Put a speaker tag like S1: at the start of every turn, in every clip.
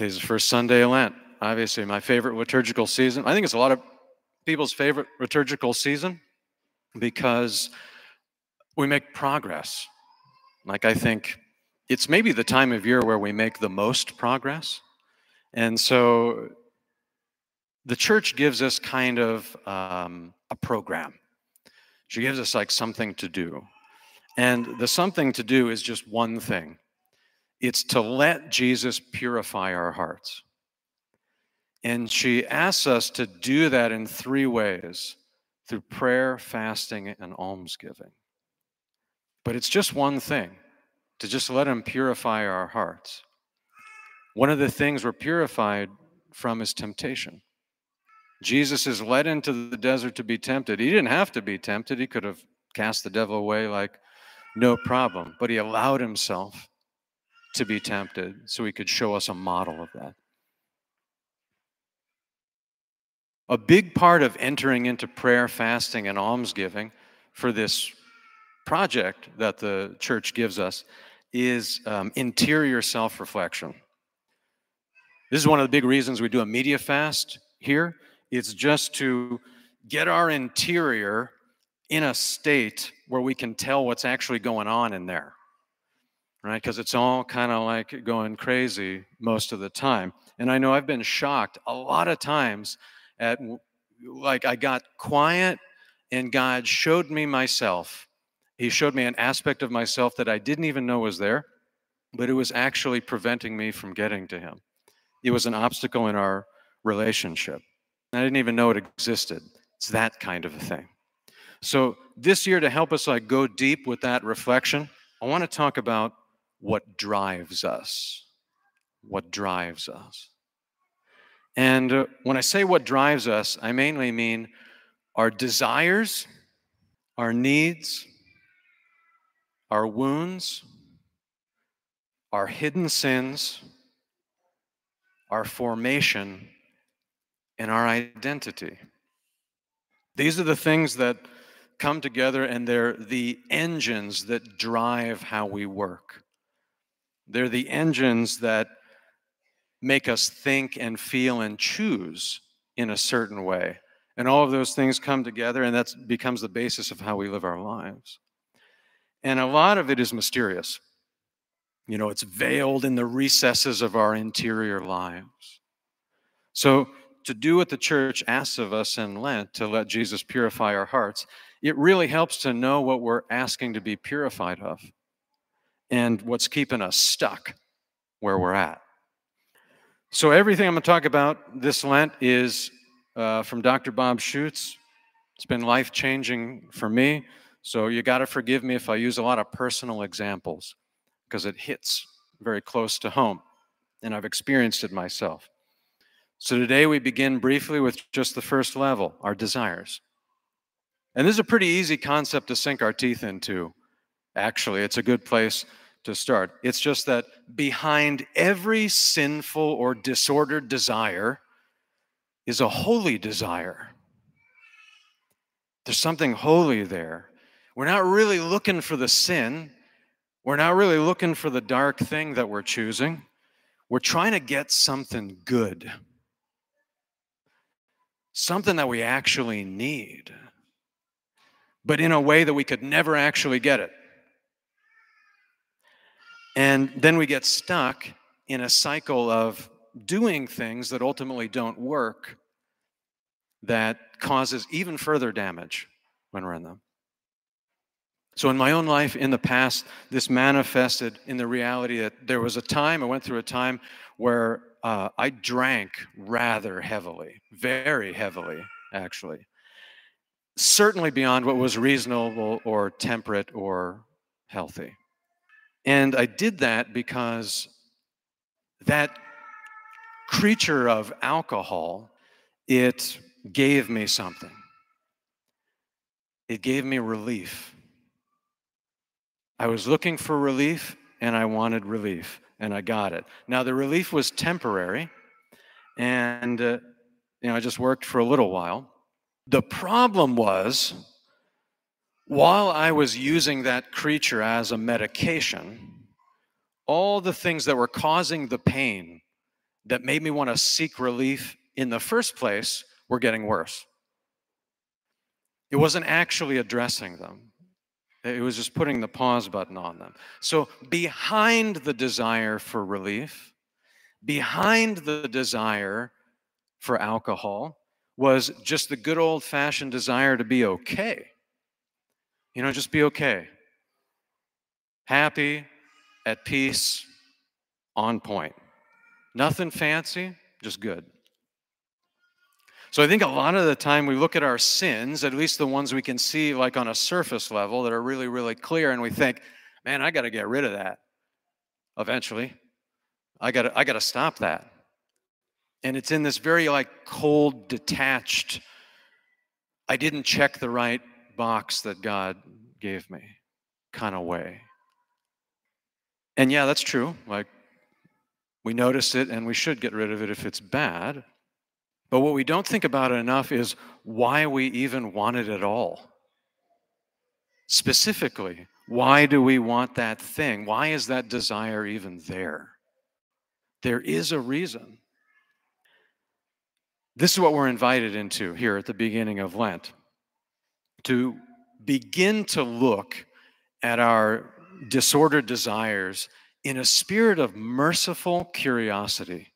S1: Today's the first Sunday of Lent. Obviously, my favorite liturgical season. I think it's a lot of people's favorite liturgical season because we make progress. Like, I think it's maybe the time of year where we make the most progress. And so the church gives us kind of um, a program. She gives us like something to do. And the something to do is just one thing it's to let Jesus purify our hearts. And she asks us to do that in three ways through prayer, fasting, and almsgiving. But it's just one thing to just let Him purify our hearts. One of the things we're purified from is temptation. Jesus is led into the desert to be tempted. He didn't have to be tempted, he could have cast the devil away like no problem, but he allowed himself to be tempted so he could show us a model of that. A big part of entering into prayer, fasting, and almsgiving for this project that the church gives us is um, interior self reflection. This is one of the big reasons we do a media fast here. It's just to get our interior in a state where we can tell what's actually going on in there, right? Because it's all kind of like going crazy most of the time. And I know I've been shocked a lot of times at like I got quiet and God showed me myself. He showed me an aspect of myself that I didn't even know was there, but it was actually preventing me from getting to Him. It was an obstacle in our relationship. I didn't even know it existed. It's that kind of a thing. So this year, to help us like go deep with that reflection, I want to talk about what drives us. What drives us. And uh, when I say what drives us, I mainly mean our desires, our needs, our wounds, our hidden sins, our formation, and our identity. These are the things that come together and they're the engines that drive how we work. They're the engines that make us think and feel and choose in a certain way. And all of those things come together, and that becomes the basis of how we live our lives. And a lot of it is mysterious. You know, it's veiled in the recesses of our interior lives. So, to do what the church asks of us in Lent, to let Jesus purify our hearts, it really helps to know what we're asking to be purified of and what's keeping us stuck where we're at. So, everything I'm going to talk about this Lent is uh, from Dr. Bob Schuchts. It's been life changing for me. So, you got to forgive me if I use a lot of personal examples because it hits very close to home, and I've experienced it myself. So, today we begin briefly with just the first level our desires. And this is a pretty easy concept to sink our teeth into. Actually, it's a good place to start. It's just that behind every sinful or disordered desire is a holy desire. There's something holy there. We're not really looking for the sin. We're not really looking for the dark thing that we're choosing. We're trying to get something good, something that we actually need, but in a way that we could never actually get it. And then we get stuck in a cycle of doing things that ultimately don't work that causes even further damage when we're in them. So, in my own life in the past, this manifested in the reality that there was a time, I went through a time where uh, I drank rather heavily, very heavily, actually. Certainly beyond what was reasonable or temperate or healthy. And I did that because that creature of alcohol, it gave me something. It gave me relief. I was looking for relief and I wanted relief and I got it. Now, the relief was temporary and, uh, you know, I just worked for a little while. The problem was while I was using that creature as a medication, all the things that were causing the pain that made me want to seek relief in the first place were getting worse. It wasn't actually addressing them, it was just putting the pause button on them. So, behind the desire for relief, behind the desire for alcohol, was just the good old fashioned desire to be okay. You know, just be okay. Happy, at peace, on point. Nothing fancy, just good. So I think a lot of the time we look at our sins, at least the ones we can see like on a surface level that are really, really clear, and we think, man, I got to get rid of that eventually. I got I got to stop that. And it's in this very like cold, detached, I didn't check the right box that God gave me kind of way. And yeah, that's true. Like we notice it and we should get rid of it if it's bad. But what we don't think about enough is why we even want it at all. Specifically, why do we want that thing? Why is that desire even there? There is a reason. This is what we're invited into here at the beginning of Lent to begin to look at our disordered desires in a spirit of merciful curiosity.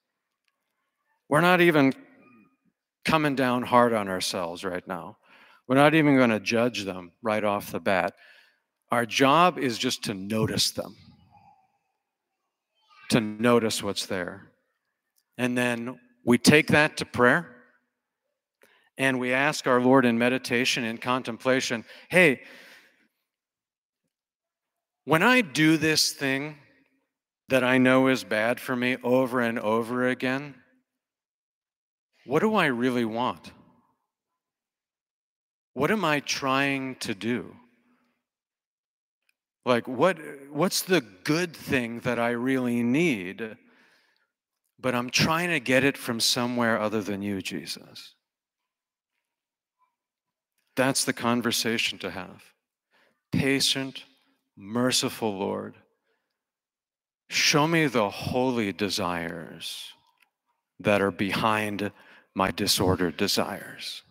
S1: We're not even coming down hard on ourselves right now. We're not even going to judge them right off the bat. Our job is just to notice them, to notice what's there. And then we take that to prayer and we ask our Lord in meditation and contemplation hey, when I do this thing that I know is bad for me over and over again, what do I really want? What am I trying to do? Like what what's the good thing that I really need? But I'm trying to get it from somewhere other than you, Jesus. That's the conversation to have. Patient, merciful Lord, show me the holy desires that are behind my disordered desires.